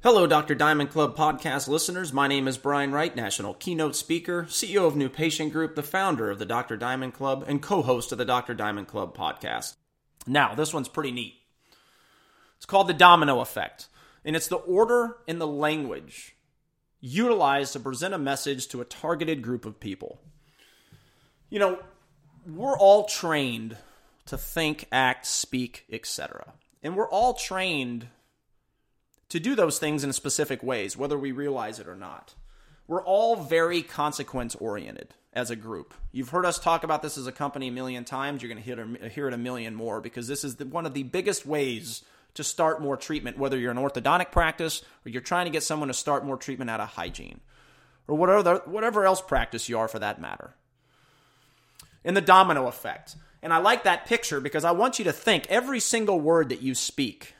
Hello, Dr. Diamond Club podcast listeners. My name is Brian Wright, national keynote speaker, CEO of New Patient Group, the founder of the Dr. Diamond Club, and co host of the Dr. Diamond Club podcast. Now, this one's pretty neat. It's called the domino effect, and it's the order and the language utilized to present a message to a targeted group of people. You know, we're all trained to think, act, speak, etc. And we're all trained to do those things in specific ways, whether we realize it or not. We're all very consequence oriented as a group. You've heard us talk about this as a company a million times. You're going to hear it a million more because this is the, one of the biggest ways to start more treatment, whether you're an orthodontic practice or you're trying to get someone to start more treatment out of hygiene or whatever, whatever else practice you are for that matter. In the domino effect. And I like that picture because I want you to think every single word that you speak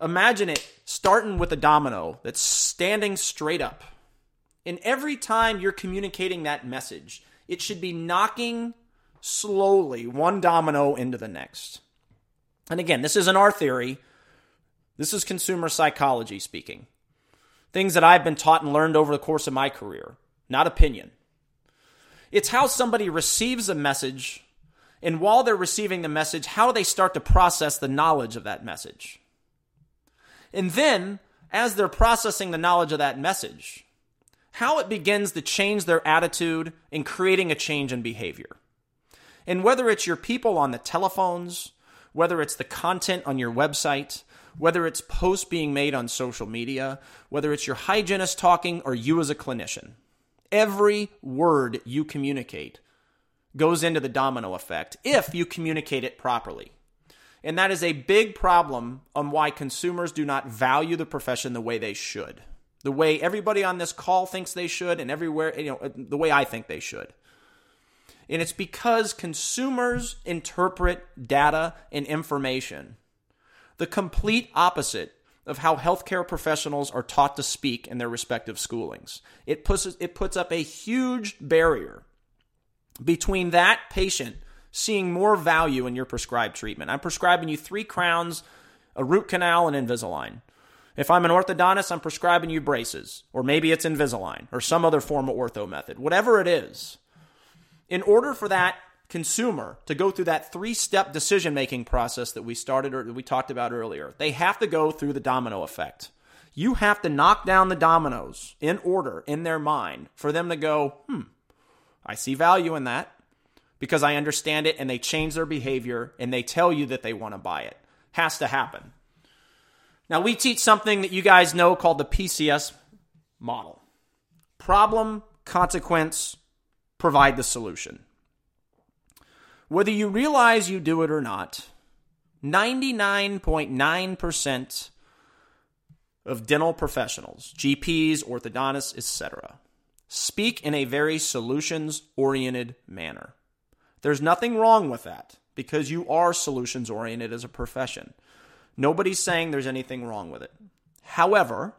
Imagine it starting with a domino that's standing straight up. And every time you're communicating that message, it should be knocking slowly one domino into the next. And again, this isn't our theory. This is consumer psychology speaking. Things that I've been taught and learned over the course of my career, not opinion. It's how somebody receives a message, and while they're receiving the message, how they start to process the knowledge of that message. And then, as they're processing the knowledge of that message, how it begins to change their attitude in creating a change in behavior. And whether it's your people on the telephones, whether it's the content on your website, whether it's posts being made on social media, whether it's your hygienist talking or you as a clinician, every word you communicate goes into the domino effect if you communicate it properly. And that is a big problem on why consumers do not value the profession the way they should. The way everybody on this call thinks they should, and everywhere, you know, the way I think they should. And it's because consumers interpret data and information the complete opposite of how healthcare professionals are taught to speak in their respective schoolings. It puts, it puts up a huge barrier between that patient seeing more value in your prescribed treatment. I'm prescribing you three crowns, a root canal, and Invisalign. If I'm an orthodontist, I'm prescribing you braces, or maybe it's Invisalign, or some other form of ortho method, whatever it is. In order for that consumer to go through that three step decision making process that we started or that we talked about earlier, they have to go through the domino effect. You have to knock down the dominoes in order in their mind for them to go, hmm, I see value in that because I understand it and they change their behavior and they tell you that they want to buy it. Has to happen. Now, we teach something that you guys know called the PCS model problem, consequence, provide the solution. Whether you realize you do it or not, 99.9% of dental professionals, GPs, orthodontists, etc., speak in a very solutions oriented manner. There's nothing wrong with that because you are solutions oriented as a profession. Nobody's saying there's anything wrong with it. However,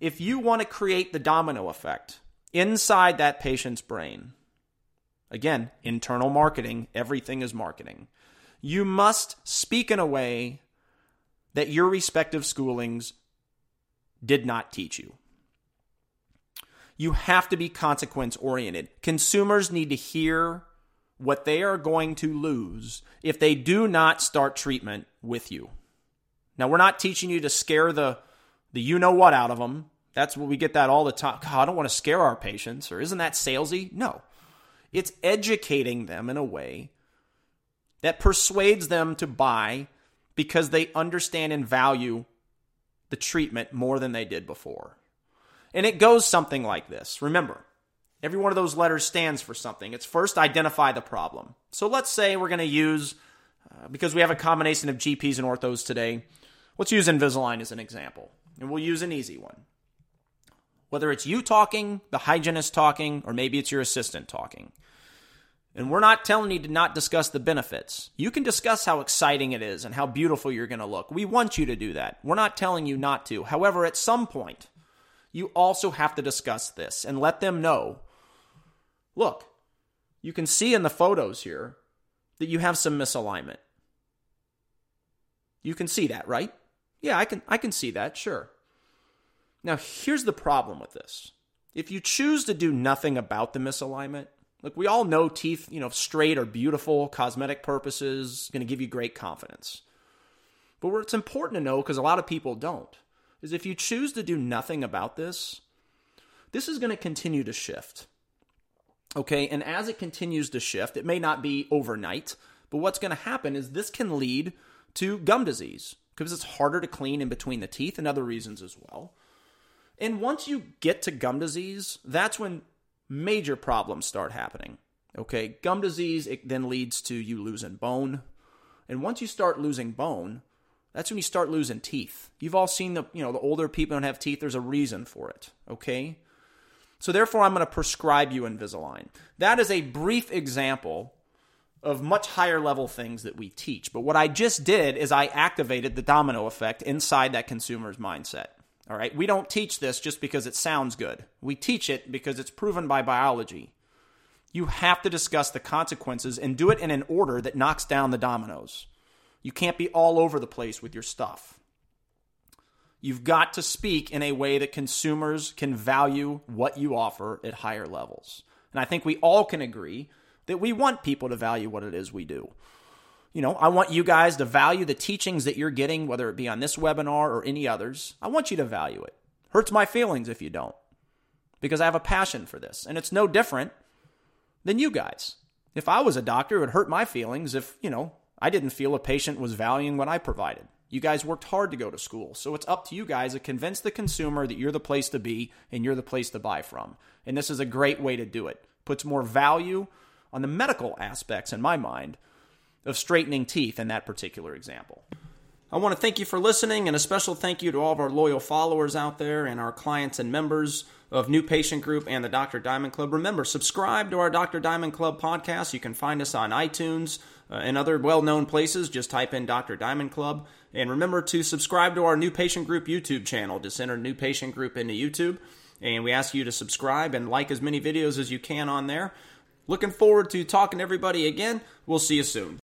if you want to create the domino effect inside that patient's brain, again, internal marketing, everything is marketing, you must speak in a way that your respective schoolings did not teach you. You have to be consequence oriented. Consumers need to hear what they are going to lose if they do not start treatment with you. Now, we're not teaching you to scare the, the you know what out of them. That's what we get that all the time. God, I don't want to scare our patients, or isn't that salesy? No. It's educating them in a way that persuades them to buy because they understand and value the treatment more than they did before. And it goes something like this. Remember, Every one of those letters stands for something. It's first identify the problem. So let's say we're going to use, uh, because we have a combination of GPs and orthos today, let's use Invisalign as an example. And we'll use an easy one. Whether it's you talking, the hygienist talking, or maybe it's your assistant talking. And we're not telling you to not discuss the benefits. You can discuss how exciting it is and how beautiful you're going to look. We want you to do that. We're not telling you not to. However, at some point, you also have to discuss this and let them know Look, you can see in the photos here that you have some misalignment. You can see that, right? Yeah, I can I can see that, sure. Now, here's the problem with this. If you choose to do nothing about the misalignment, look, we all know teeth, you know, straight are beautiful, cosmetic purposes, going to give you great confidence. But what it's important to know, because a lot of people don't, is if you choose to do nothing about this, this is going to continue to shift. Okay, and as it continues to shift, it may not be overnight, but what's going to happen is this can lead to gum disease because it's harder to clean in between the teeth and other reasons as well. And once you get to gum disease, that's when major problems start happening. Okay, gum disease, it then leads to you losing bone. And once you start losing bone, that's when you start losing teeth. You've all seen the, you know, the older people don't have teeth, there's a reason for it. Okay? So therefore, I'm going to prescribe you Invisalign. That is a brief example of much higher level things that we teach. But what I just did is I activated the domino effect inside that consumer's mindset. All right. We don't teach this just because it sounds good. We teach it because it's proven by biology. You have to discuss the consequences and do it in an order that knocks down the dominoes. You can't be all over the place with your stuff. You've got to speak in a way that consumers can value what you offer at higher levels. And I think we all can agree that we want people to value what it is we do you know, I want you guys to value the teachings that you're getting, whether it be on this webinar or any others. I want you to value it. Hurts my feelings if you don't, because I have a passion for this. And it's no different than you guys. If I was a doctor, it would hurt my feelings if, you know, I didn't feel a patient was valuing what I provided. You guys worked hard to go to school. So it's up to you guys to convince the consumer that you're the place to be and you're the place to buy from. And this is a great way to do it. Puts more value on the medical aspects in my mind of straightening teeth in that particular example. I want to thank you for listening, and a special thank you to all of our loyal followers out there and our clients and members of New Patient Group and the Dr. Diamond Club. Remember, subscribe to our Dr. Diamond Club podcast. You can find us on iTunes uh, and other well known places. Just type in Dr. Diamond Club. And remember to subscribe to our New Patient Group YouTube channel. Just enter New Patient Group into YouTube. And we ask you to subscribe and like as many videos as you can on there. Looking forward to talking to everybody again. We'll see you soon.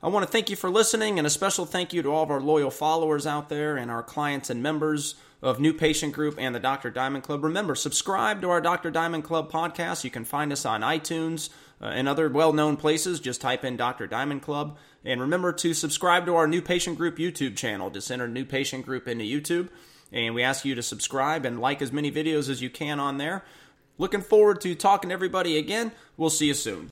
I want to thank you for listening, and a special thank you to all of our loyal followers out there and our clients and members of New Patient Group and the Dr. Diamond Club. Remember, subscribe to our Dr. Diamond Club podcast. You can find us on iTunes uh, and other well known places. Just type in Dr. Diamond Club. And remember to subscribe to our New Patient Group YouTube channel. Just enter New Patient Group into YouTube. And we ask you to subscribe and like as many videos as you can on there. Looking forward to talking to everybody again. We'll see you soon.